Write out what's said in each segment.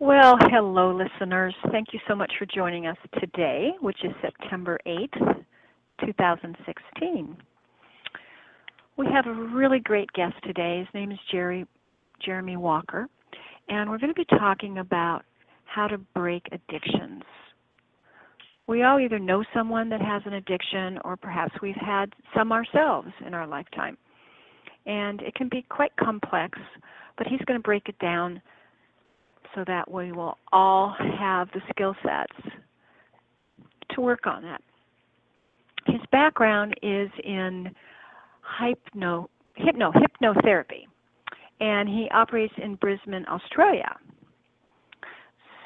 Well, hello, listeners. Thank you so much for joining us today, which is September 8th, 2016. We have a really great guest today. His name is Jerry, Jeremy Walker, and we're going to be talking about how to break addictions. We all either know someone that has an addiction, or perhaps we've had some ourselves in our lifetime. And it can be quite complex, but he's going to break it down so that we will all have the skill sets to work on that. His background is in hypno, hypno, hypnotherapy, and he operates in Brisbane, Australia.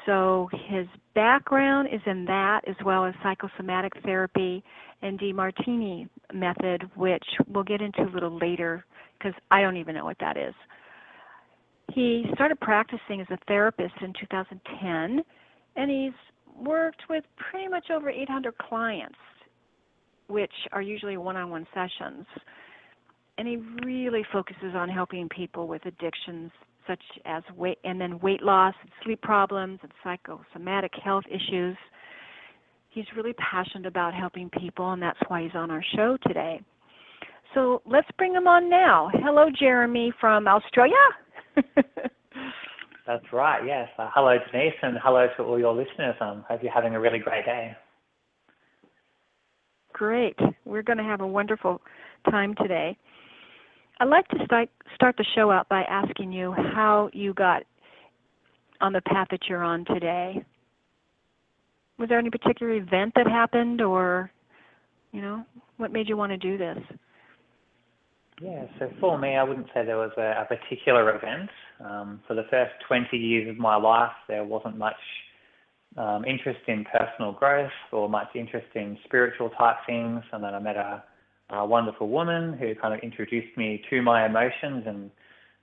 So his background is in that as well as psychosomatic therapy and Demartini method, which we'll get into a little later because I don't even know what that is. He started practicing as a therapist in 2010, and he's worked with pretty much over 800 clients, which are usually one on one sessions. And he really focuses on helping people with addictions such as weight and then weight loss and sleep problems and psychosomatic health issues. He's really passionate about helping people, and that's why he's on our show today. So let's bring him on now. Hello, Jeremy from Australia. That's right, yes. Uh, hello, Denise, and hello to all your listeners. I um, hope you're having a really great day. Great. We're going to have a wonderful time today. I'd like to start, start the show out by asking you how you got on the path that you're on today. Was there any particular event that happened, or, you know, what made you want to do this? Yeah, so for me, I wouldn't say there was a, a particular event. Um, for the first 20 years of my life, there wasn't much um, interest in personal growth or much interest in spiritual type things. And then I met a, a wonderful woman who kind of introduced me to my emotions and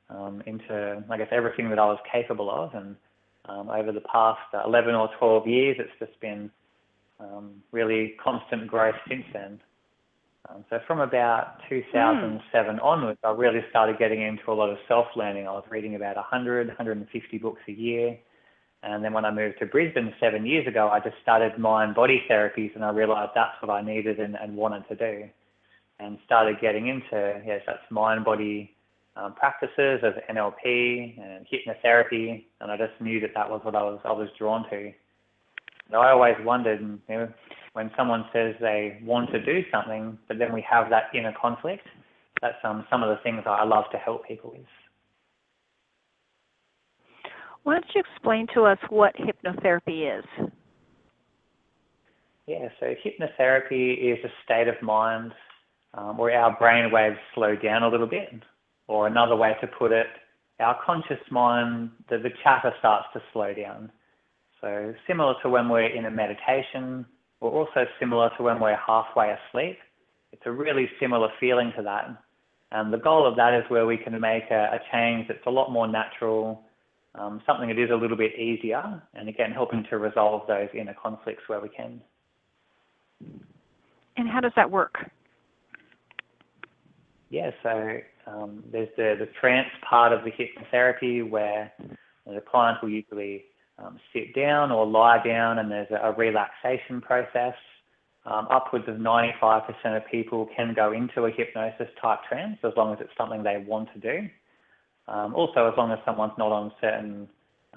um, into, I guess, everything that I was capable of. And um, over the past 11 or 12 years, it's just been um, really constant growth since then. Um, so from about 2007 mm. onwards, I really started getting into a lot of self-learning. I was reading about 100, 150 books a year. And then when I moved to Brisbane seven years ago, I just started mind-body therapies, and I realized that's what I needed and, and wanted to do. And started getting into, yes, that's mind-body um, practices of NLP and hypnotherapy, and I just knew that that was what I was I was drawn to. And I always wondered, you know, when someone says they want to do something, but then we have that inner conflict, that's um, some of the things I love to help people with. Why don't you explain to us what hypnotherapy is? Yeah, so hypnotherapy is a state of mind um, where our brain waves slow down a little bit, or another way to put it, our conscious mind, the, the chatter starts to slow down. So similar to when we're in a meditation or also similar to when we're halfway asleep. It's a really similar feeling to that. And the goal of that is where we can make a, a change that's a lot more natural, um, something that is a little bit easier, and again, helping to resolve those inner conflicts where we can. And how does that work? Yeah, so um, there's the, the trance part of the hypnotherapy where the client will usually um, sit down or lie down, and there's a, a relaxation process. Um, upwards of 95% of people can go into a hypnosis type trance as long as it's something they want to do. Um, also, as long as someone's not on certain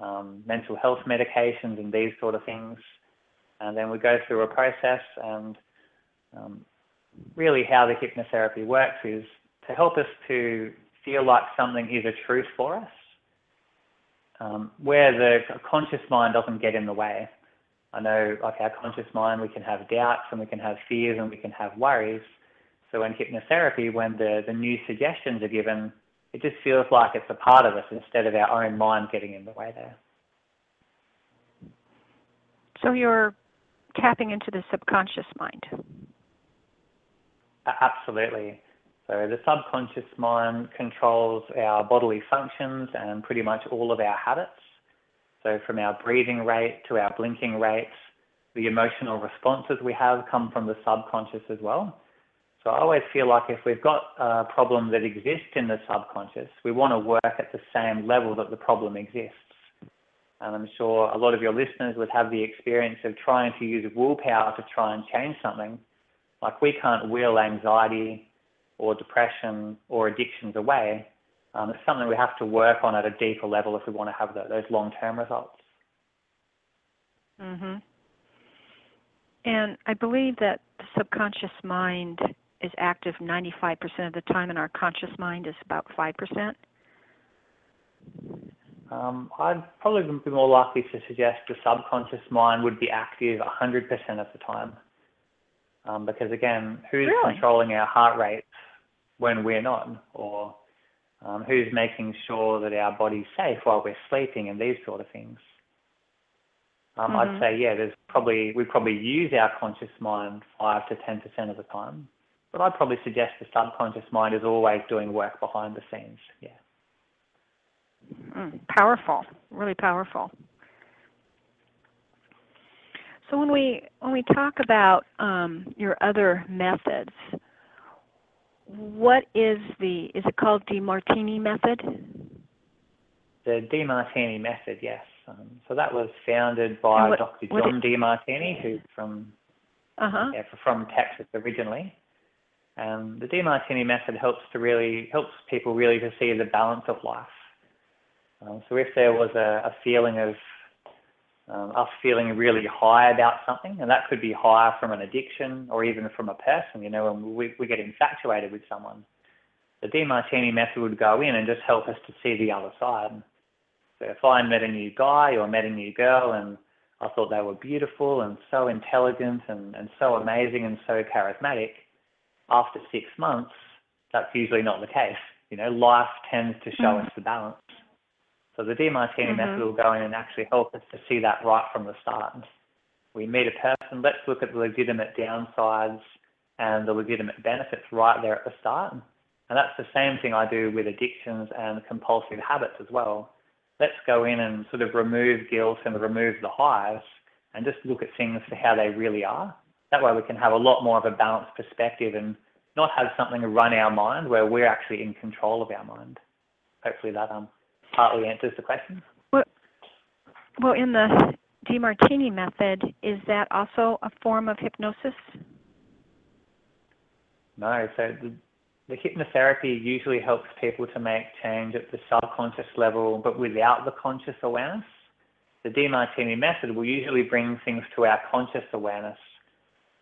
um, mental health medications and these sort of things. And then we go through a process and um, really how the hypnotherapy works is to help us to feel like something is a truth for us, um, where the conscious mind doesn't get in the way. I know, like our conscious mind, we can have doubts and we can have fears and we can have worries. So in hypnotherapy, when the, the new suggestions are given, it just feels like it's a part of us instead of our own mind getting in the way there. So you're tapping into the subconscious mind. Absolutely. So the subconscious mind controls our bodily functions and pretty much all of our habits. So from our breathing rate to our blinking rates, the emotional responses we have come from the subconscious as well. So I always feel like if we've got a problem that exists in the subconscious, we want to work at the same level that the problem exists. And I'm sure a lot of your listeners would have the experience of trying to use willpower to try and change something. Like we can't will anxiety or depression or addictions away. Um, it's something we have to work on at a deeper level if we want to have the, those long-term results. Mhm. And I believe that the subconscious mind is active 95% of the time, and our conscious mind is about 5%. Um, I'd probably be more likely to suggest the subconscious mind would be active 100% of the time. Um, because again, who's really? controlling our heart rates when we're not? Or um, who's making sure that our body's safe while we're sleeping and these sort of things? Um, mm-hmm. I'd say, yeah, there's probably, we probably use our conscious mind 5 to 10% of the time. But I'd probably suggest the subconscious mind is always doing work behind the scenes. Yeah. Mm, powerful, really powerful. So when we when we talk about um, your other methods, what is the is it called the Martini method? The Demartini method, yes. Um, so that was founded by what, Dr. John it, Demartini, who's from uh-huh. yeah, from Texas originally. And the Demartini method helps to really helps people really to see the balance of life. Um, so if there was a, a feeling of um, us feeling really high about something, and that could be higher from an addiction or even from a person, you know, when we, we get infatuated with someone, the Demartini method would go in and just help us to see the other side. So if I met a new guy or met a new girl and I thought they were beautiful and so intelligent and, and so amazing and so charismatic, after six months, that's usually not the case. You know, life tends to show mm-hmm. us the balance. So the Demartini mm-hmm. method will go in and actually help us to see that right from the start. We meet a person, let's look at the legitimate downsides and the legitimate benefits right there at the start. And that's the same thing I do with addictions and compulsive habits as well. Let's go in and sort of remove guilt and remove the highs and just look at things for how they really are. That way we can have a lot more of a balanced perspective and not have something run our mind where we're actually in control of our mind. Hopefully that um partly answers the question. Well, well, in the Demartini method, is that also a form of hypnosis? No. So the, the hypnotherapy usually helps people to make change at the subconscious level, but without the conscious awareness. The Demartini method will usually bring things to our conscious awareness.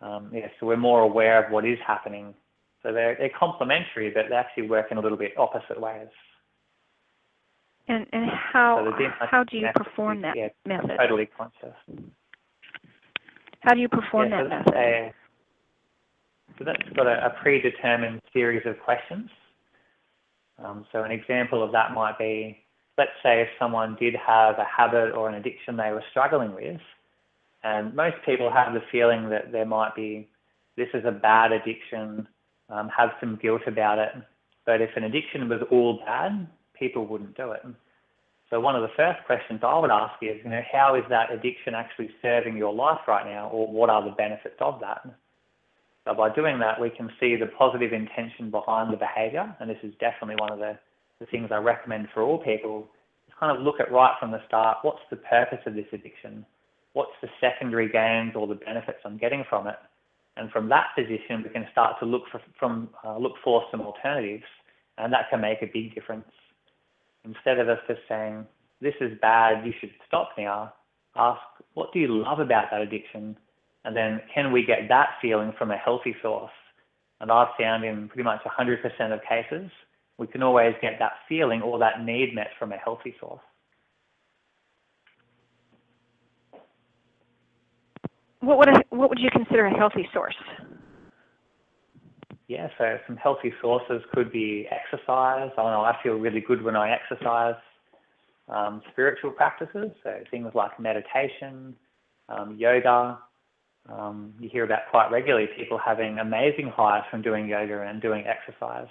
Um, yeah, so we're more aware of what is happening. So they're, they're complementary, but they actually work in a little bit opposite ways. And and how so how do you perform that yeah, method? Totally conscious. How do you perform yeah, that method? A, so that's got a, a, predetermined series of questions. Um, so an example of that might be, let's say if someone did have a habit or an addiction they were struggling with, and most people have the feeling that there might be, this is a bad addiction, um, have some guilt about it. But if an addiction was all bad, people wouldn't do it. So one of the first questions I would ask is, you know, how is that addiction actually serving your life right now, or what are the benefits of that? So by doing that, we can see the positive intention behind the behaviour, and this is definitely one of the, the things I recommend for all people. Is kind of look at right from the start, what's the purpose of this addiction? What's the secondary gains or the benefits I'm getting from it? And from that position, we can start to look for from uh, look for some alternatives, and that can make a big difference. Instead of us just saying, this is bad, you should stop now, ask, what do you love about that addiction? And then can we get that feeling from a healthy source? And I've found in pretty much 100% of cases, we can always get that feeling or that need met from a healthy source. What would a, what would you consider a healthy source? Yeah, so some healthy sources could be exercise. I know I feel really good when I exercise. Um, spiritual practices, so things like meditation, um, yoga. Um, you hear about quite regularly people having amazing highs from doing yoga and doing exercise.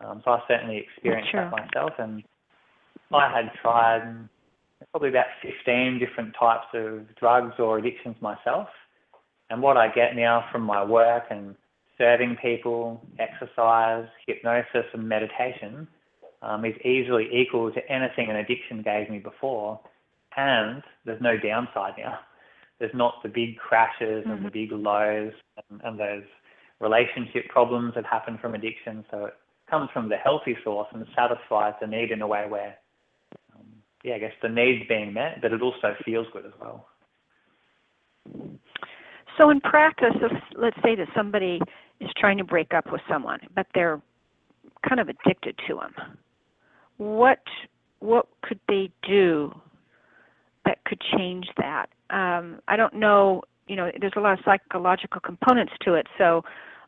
Um, so I certainly experienced that myself, and I had tried probably about 15 different types of drugs or addictions myself. And what I get now from my work and serving people, exercise, hypnosis, and meditation um, is easily equal to anything an addiction gave me before. And there's no downside now. There's not the big crashes mm-hmm. and the mm-hmm. big lows and, and those relationship problems that happen from addiction. So it comes from the healthy source and satisfies the need in a way where yeah, I guess the needs being met, but it also feels good as well. So in practice, if, let's say that somebody is trying to break up with someone, but they're kind of addicted to him. What what could they do that could change that? Um, I don't know. You know, there's a lot of psychological components to it, so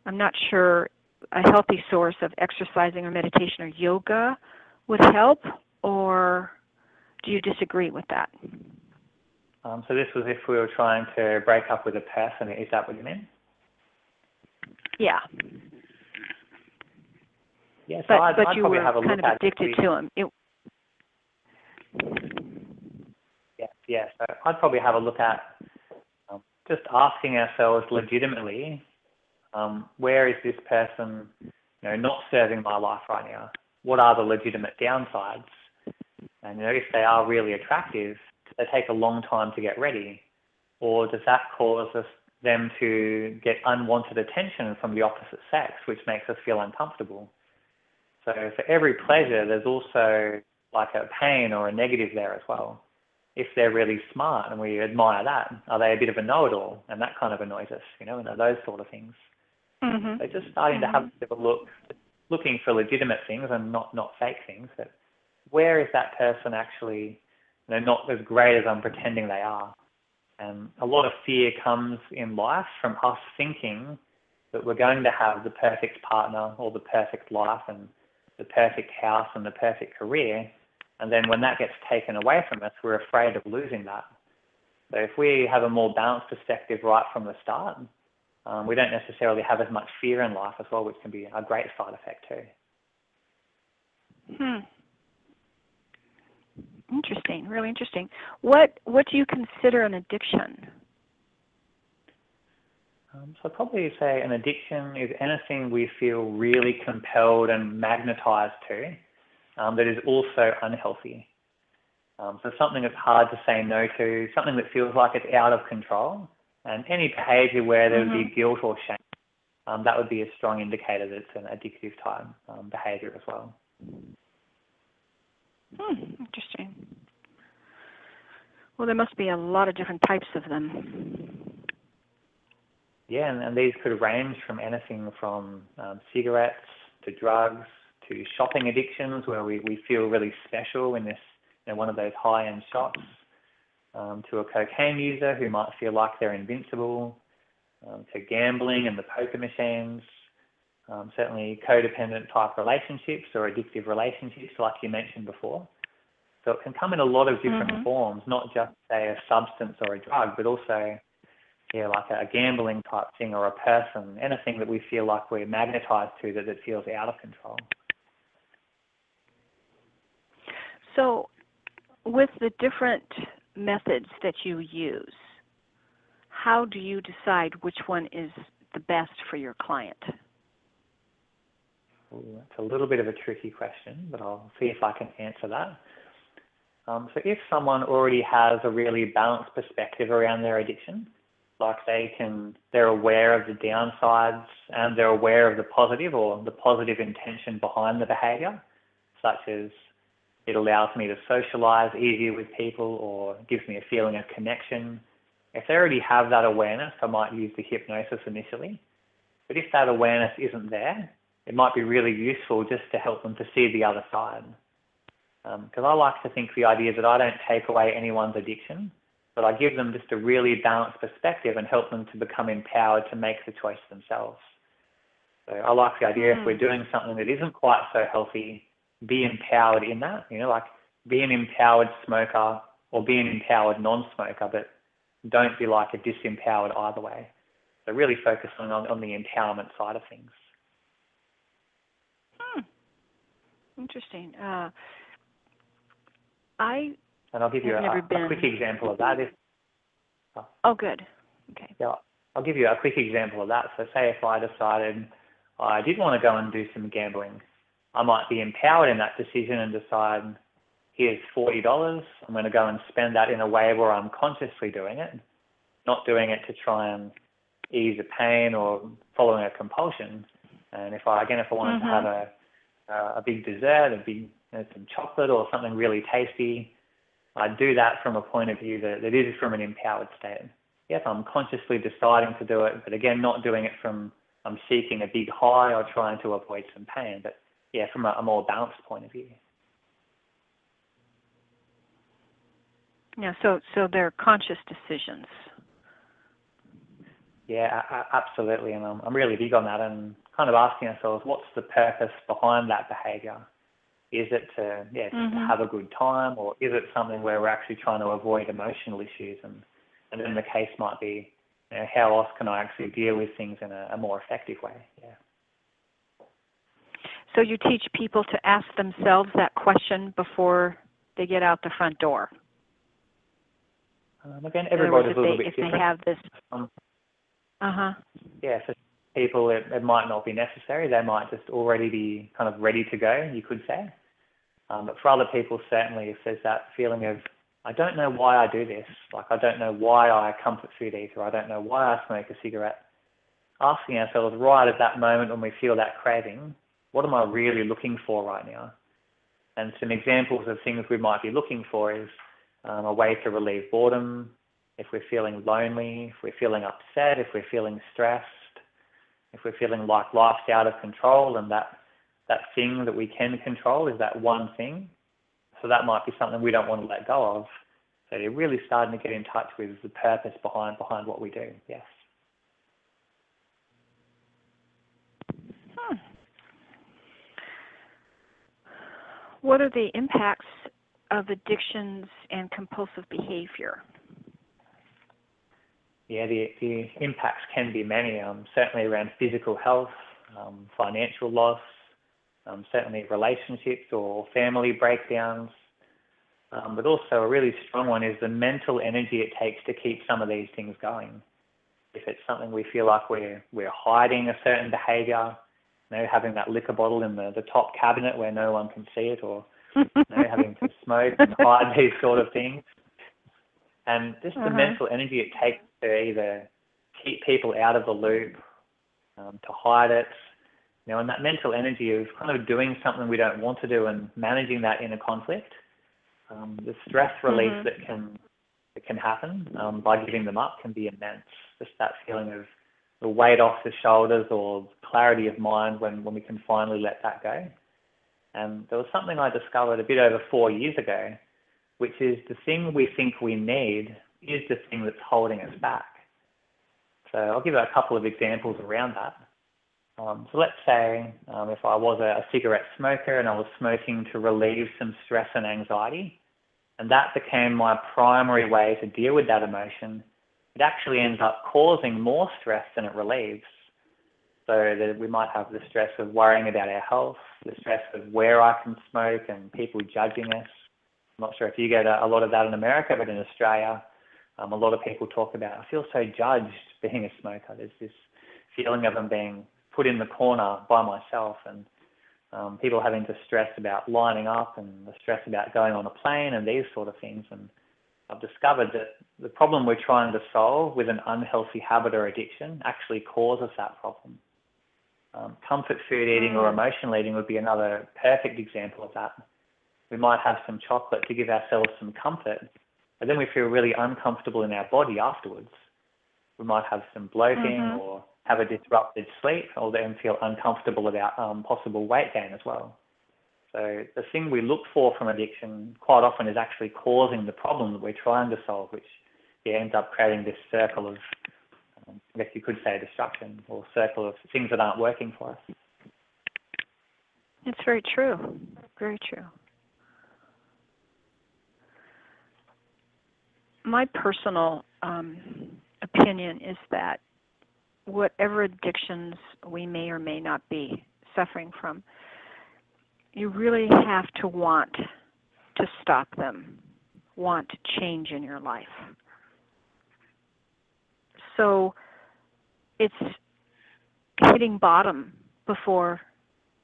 I'm not sure a healthy source of exercising or meditation or yoga would help, or do you disagree with that? Um, so this was if we were trying to break up with a person. Is that what you mean? Yeah. Yeah, so but, I'd, but I'd you probably were have a kind look of at addicted to him. It... Yeah, yeah. So I'd probably have a look at um, just asking ourselves legitimately, um, where is this person, you know, not serving my life right now? What are the legitimate downsides? And you know, if they are really attractive, do they take a long time to get ready, or does that cause us them to get unwanted attention from the opposite sex, which makes us feel uncomfortable? So for every pleasure, there's also like a pain or a negative there as well. If they're really smart and we admire that, are they a bit of a know-it-all? And that kind of annoys us, you know, and those sort of things. Mm-hmm. So just starting mm-hmm. to have a bit of a look, looking for legitimate things and not, not fake things that where is that person actually, you know, not as great as I'm pretending they are? And a lot of fear comes in life from us thinking that we're going to have the perfect partner or the perfect life and the perfect house and the perfect career. And then when that gets taken away from us, we're afraid of losing that. So if we have a more balanced perspective right from the start, um, we don't necessarily have as much fear in life as well, which can be a great side effect too. Hmm. Interesting, really interesting. What what do you consider an addiction? Um, so I'd probably say an addiction is anything we feel really compelled and magnetized to um, that is also unhealthy. Um, so something that's hard to say no to, something that feels like it's out of control, and any behavior where there would mm-hmm. be guilt or shame, um, that would be a strong indicator that it's an addictive type um, behavior as well. Hmm, interesting. Well, there must be a lot of different types of them. Yeah, and, and these could range from anything from um, cigarettes to drugs to shopping addictions, where we, we feel really special in this, you know, one of those high-end shops, um, to a cocaine user who might feel like they're invincible, um, to gambling and the poker machines, um, certainly codependent type relationships or addictive relationships, like you mentioned before. So it can come in a lot of different mm-hmm. forms, not just say a substance or a drug, but also yeah, like a gambling type thing or a person, anything that we feel like we're magnetized to that, that feels out of control. So, with the different methods that you use, how do you decide which one is the best for your client? That's a little bit of a tricky question, but I'll see if I can answer that. Um, so if someone already has a really balanced perspective around their addiction, like they can, they're aware of the downsides and they're aware of the positive or the positive intention behind the behavior, such as it allows me to socialize easier with people or gives me a feeling of connection. if they already have that awareness, I might use the hypnosis initially. But if that awareness isn't there, it might be really useful just to help them to see the other side. Because um, I like to think the idea is that I don't take away anyone's addiction, but I give them just a really balanced perspective and help them to become empowered to make the choice themselves. So I like the idea mm. if we're hmm. doing something that isn't quite so healthy, be empowered in that. You know, like be an empowered smoker or be an empowered non-smoker, but don't be like a disempowered either way. So really focusing on, on the empowerment side of things. Hmm. Interesting. Uh, I and I'll give you a, a, quick example of that. If, oh, oh, good. Okay. Yeah, I'll give you a quick example of that. So say if I decided I did want to go and do some gambling, I might be empowered in that decision and decide, here's forty dollars. I'm going to go and spend that in a way where I'm consciously doing it, not doing it to try and ease a pain or following a compulsion. And if I again, if I wanted mm-hmm. to have a Uh, a big dessert, a big you know, some chocolate or something really tasty, I do that from a point of view that, that is from an empowered state. Yes, I'm consciously deciding to do it, but again, not doing it from I'm seeking a big high or trying to avoid some pain, but yeah, from a, a more balanced point of view. Yeah, so so they're conscious decisions. Yeah, absolutely, and I'm I'm really big on that, and kind of asking ourselves, what's the purpose behind that behaviour? Is it to yeah mm-hmm. to have a good time, or is it something where we're actually trying to avoid emotional issues? And and then the case might be, you know, how else can I actually deal with things in a, a more effective way? Yeah. So you teach people to ask themselves that question before they get out the front door. Um, again, everybody's a little they, bit if different. they have this. Um, uh huh. Yeah, for people it, it might not be necessary. They might just already be kind of ready to go. You could say. Um, but for other people, certainly, if there's that feeling of, I don't know why I do this, like I don't know why I comfort food eat, or I don't know why I smoke a cigarette, asking ourselves right at that moment when we feel that craving, what am I really looking for right now? And some examples of things we might be looking for is um, a way to relieve boredom, if we're feeling lonely, if we're feeling upset, if we're feeling stressed, if we're feeling like life's out of control and that that thing that we can control is that one thing. So that might be something we don't want to let go of. So you're really starting to get in touch with the purpose behind behind what we do. Yes. Hmm. What are the impacts of addictions and compulsive behavior? Yeah, the, the impacts can be many, um, certainly around physical health, um, financial loss, um, certainly relationships or family breakdowns. Um, but also a really strong one is the mental energy it takes to keep some of these things going. If it's something we feel like we're we're hiding a certain behaviour, you know, having that liquor bottle in the, the top cabinet where no one can see it, or you know, having to smoke and hide these sort of things, and just uh-huh. the mental energy it takes to either keep people out of the loop, um, to hide it, you know, and that mental energy of kind of doing something we don't want to do and managing that inner conflict, um, the stress release mm-hmm. that can that can happen um, by giving them up can be immense. Just that feeling of the weight off the shoulders or clarity of mind when, when we can finally let that go. And there was something I discovered a bit over four years ago, which is the thing we think we need is the thing that's holding us back. So I'll give you a couple of examples around that. Um, so let's say um, if I was a, a cigarette smoker and I was smoking to relieve some stress and anxiety, and that became my primary way to deal with that emotion, it actually ends up causing more stress than it relieves. So that we might have the stress of worrying about our health, the stress of where I can smoke and people judging us. I'm not sure if you get a, a lot of that in America, but in Australia, um, a lot of people talk about, I feel so judged being a smoker. There's this feeling of them being put in the corner by myself and um, people having to stress about lining up and the stress about going on a plane and these sort of things. And I've discovered that the problem we're trying to solve with an unhealthy habit or addiction actually causes that problem. Um, comfort food eating or mm. emotional eating would be another perfect example of that. We might have some chocolate to give ourselves some comfort, but then we feel really uncomfortable in our body afterwards. We might have some bloating Mhm. or have a disrupted sleep, or then feel uncomfortable about um, possible weight gain as well. So the thing we look for from addiction quite often is actually causing the problem that we're trying to solve, which yeah, ends up creating this circle of, um, I guess you could say, destruction or circle of things that aren't working for us. It's very true. Very true. My personal um, opinion is that whatever addictions we may or may not be suffering from, you really have to want to stop them, want change in your life. So it's hitting bottom before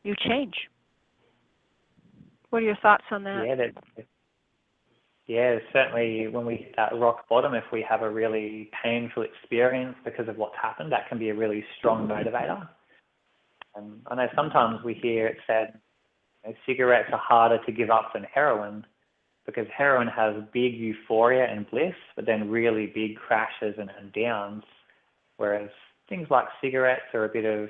you change. What are your thoughts on that? Yeah, that, yeah, certainly when we hit that rock bottom, if we have a really painful experience because of what's happened, that can be a really strong motivator. And I know sometimes we hear it said you know, cigarettes are harder to give up than heroin because heroin has big euphoria and bliss, but then really big crashes and, and downs, whereas things like cigarettes are a bit of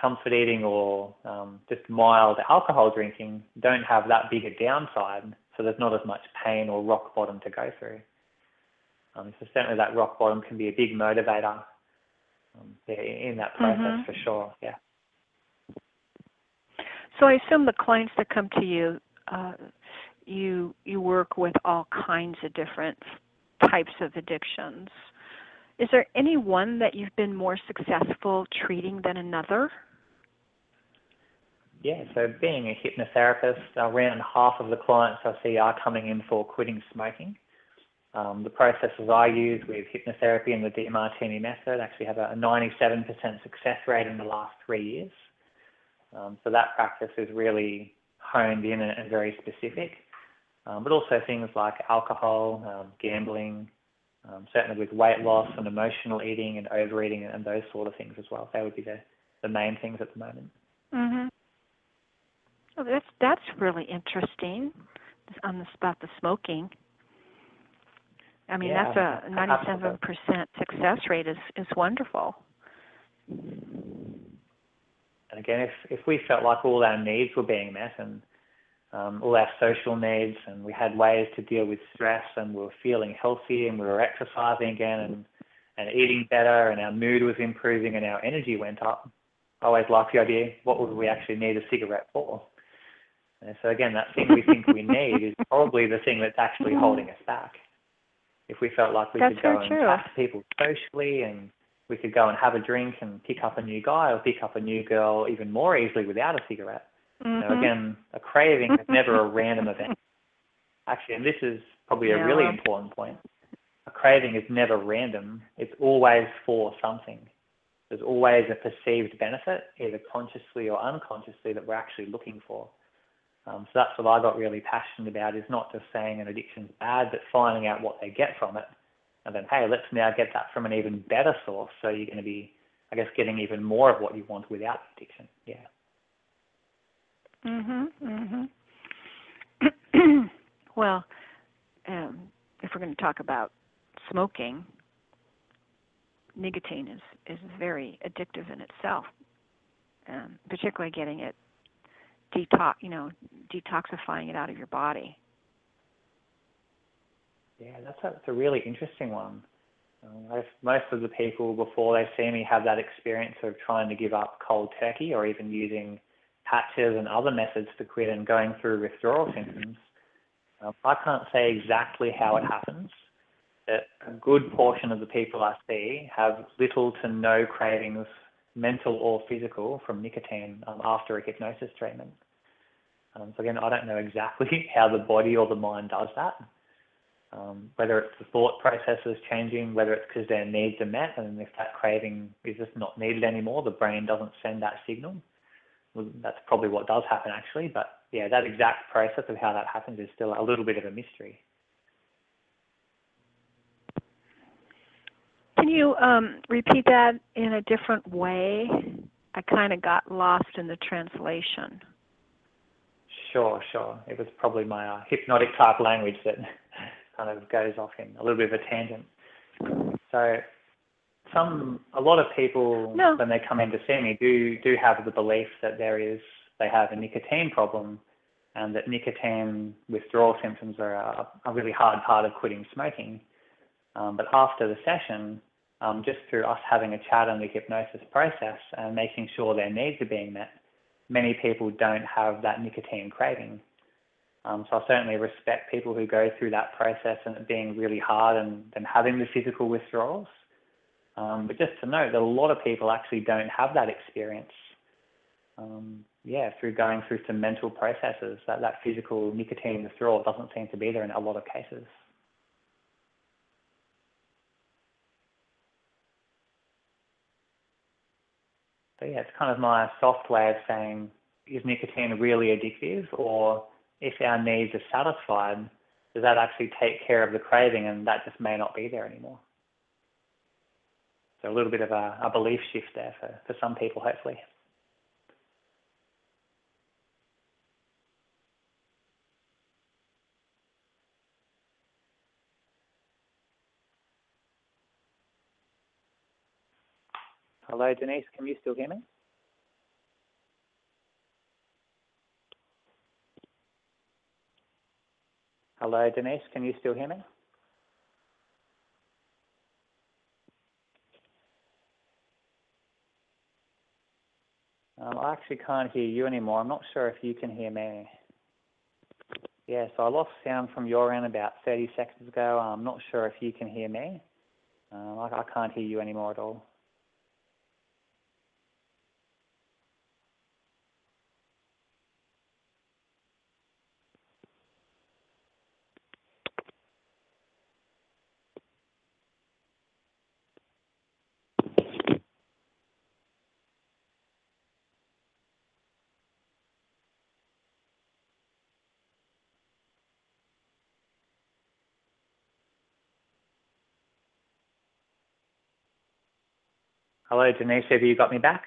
comfort eating or um, just mild alcohol drinking don't have that big a downside, so there's not as much pain or rock bottom to go through. Um, so certainly that rock bottom can be a big motivator um, in that process Mhm. for sure. Yeah. So I assume the clients that come to you, uh, you you work with all kinds of different types of addictions. Is there any one that you've been more successful treating than another? Yeah, so being a hypnotherapist, around half of the clients I see are coming in for quitting smoking. Um, the processes I use with hypnotherapy and the Demartini method actually have a 97% success rate in the last three years. Um, so that practice is really honed in and, very specific. Um, but also things like alcohol, um, gambling, um, certainly with weight loss and emotional eating and overeating and, those sort of things as well. They would be the, the main things at the moment. Mhm. Oh, that's that's really interesting on this about the smoking. I mean, Yeah, that's a 97% success rate is is wonderful. And again, if, if we felt like all our needs were being met and um, all our social needs and we had ways to deal with stress and we were feeling healthy and we were exercising again and, and eating better and our mood was improving and our energy went up, I always like the idea, what would we actually need a cigarette for? And so again, that thing we think we need is probably the thing that's actually holding us back. If we felt like we That's could go and true. chat to people socially and we could go and have a drink and pick up a new guy or pick up a new girl even more easily without a cigarette. Mhm. again, a craving is never a random event. Actually, and this is probably a really important point. A craving is never random. It's always for something. There's always a perceived benefit, either consciously or unconsciously, that we're actually looking for. Um, so that's what I got really passionate about is not just saying an addiction's bad, but finding out what they get from it. And then, hey, let's now get that from an even better source. So you're going to be, I guess, getting even more of what you want without addiction. Yeah. Mhm. Mhm. well, um, if we're going to talk about smoking, nicotine is is very addictive in itself, um, particularly getting it detox, you know, detoxifying it out of your body. Yeah, that's a, that's a really interesting one. Um, most of the people before they see me have that experience of trying to give up cold turkey or even using patches and other methods to quit and going through withdrawal symptoms. Um, I can't say exactly how it happens, but a good portion of the people I see have little to no cravings, mental or physical, from nicotine um, after a hypnosis treatment. Um, so again, I don't know exactly how the body or the mind does that. Um, whether it's the thought processes changing, whether it's because their needs are met, and if that craving is just not needed anymore, the brain doesn't send that signal. Well, that's probably what does happen actually, but yeah, that exact process of how that happens is still a little bit of a mystery. Can you um, repeat that in a different way? I kind of got lost in the translation. Sure, sure. It was probably my uh, hypnotic type language that kind of goes off in a little bit of a tangent. So some a lot of people no. when they come in to see me do do have the belief that there is they have a nicotine problem and that nicotine withdrawal symptoms are a, a really hard part of quitting smoking. Um, but after the session, um, just through us having a chat on the hypnosis process and making sure their needs are being met, many people don't have that nicotine craving. Um, so I certainly respect people who go through that process and it being really hard and, having the physical withdrawals. Um, but just to note that a lot of people actually don't have that experience. Um, yeah, through going through some mental processes, that, that physical nicotine withdrawal doesn't seem to be there in a lot of cases. Yeah, it's kind of my soft way of saying, is nicotine really addictive or if our needs are satisfied, does that actually take care of the craving and that just may not be there anymore? So a little bit of a, a belief shift there for, for some people, hopefully. Hello, Denise, can you still hear me? Hello, Denise, can you still hear me? Um, I actually can't hear you anymore. I'm not sure if you can hear me. Yeah, so I lost sound from your end about 30 seconds ago. I'm not sure if you can hear me. Um, I, I can't hear you anymore at all. Hello, Denise, have you got me back?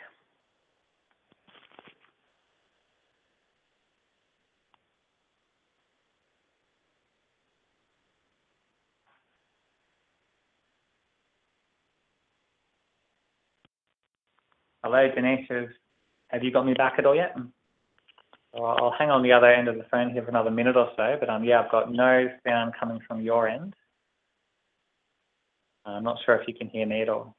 Hello, Denise, have you got me back at all yet? I'll hang on the other end of the phone here for another minute or so, but um, yeah, I've got no sound coming from your end. I'm not sure if you can hear me at all.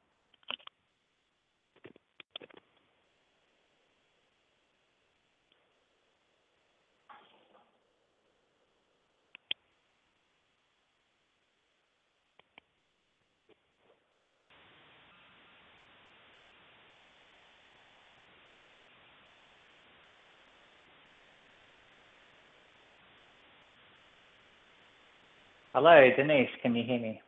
Hello, Denise, can you hear me?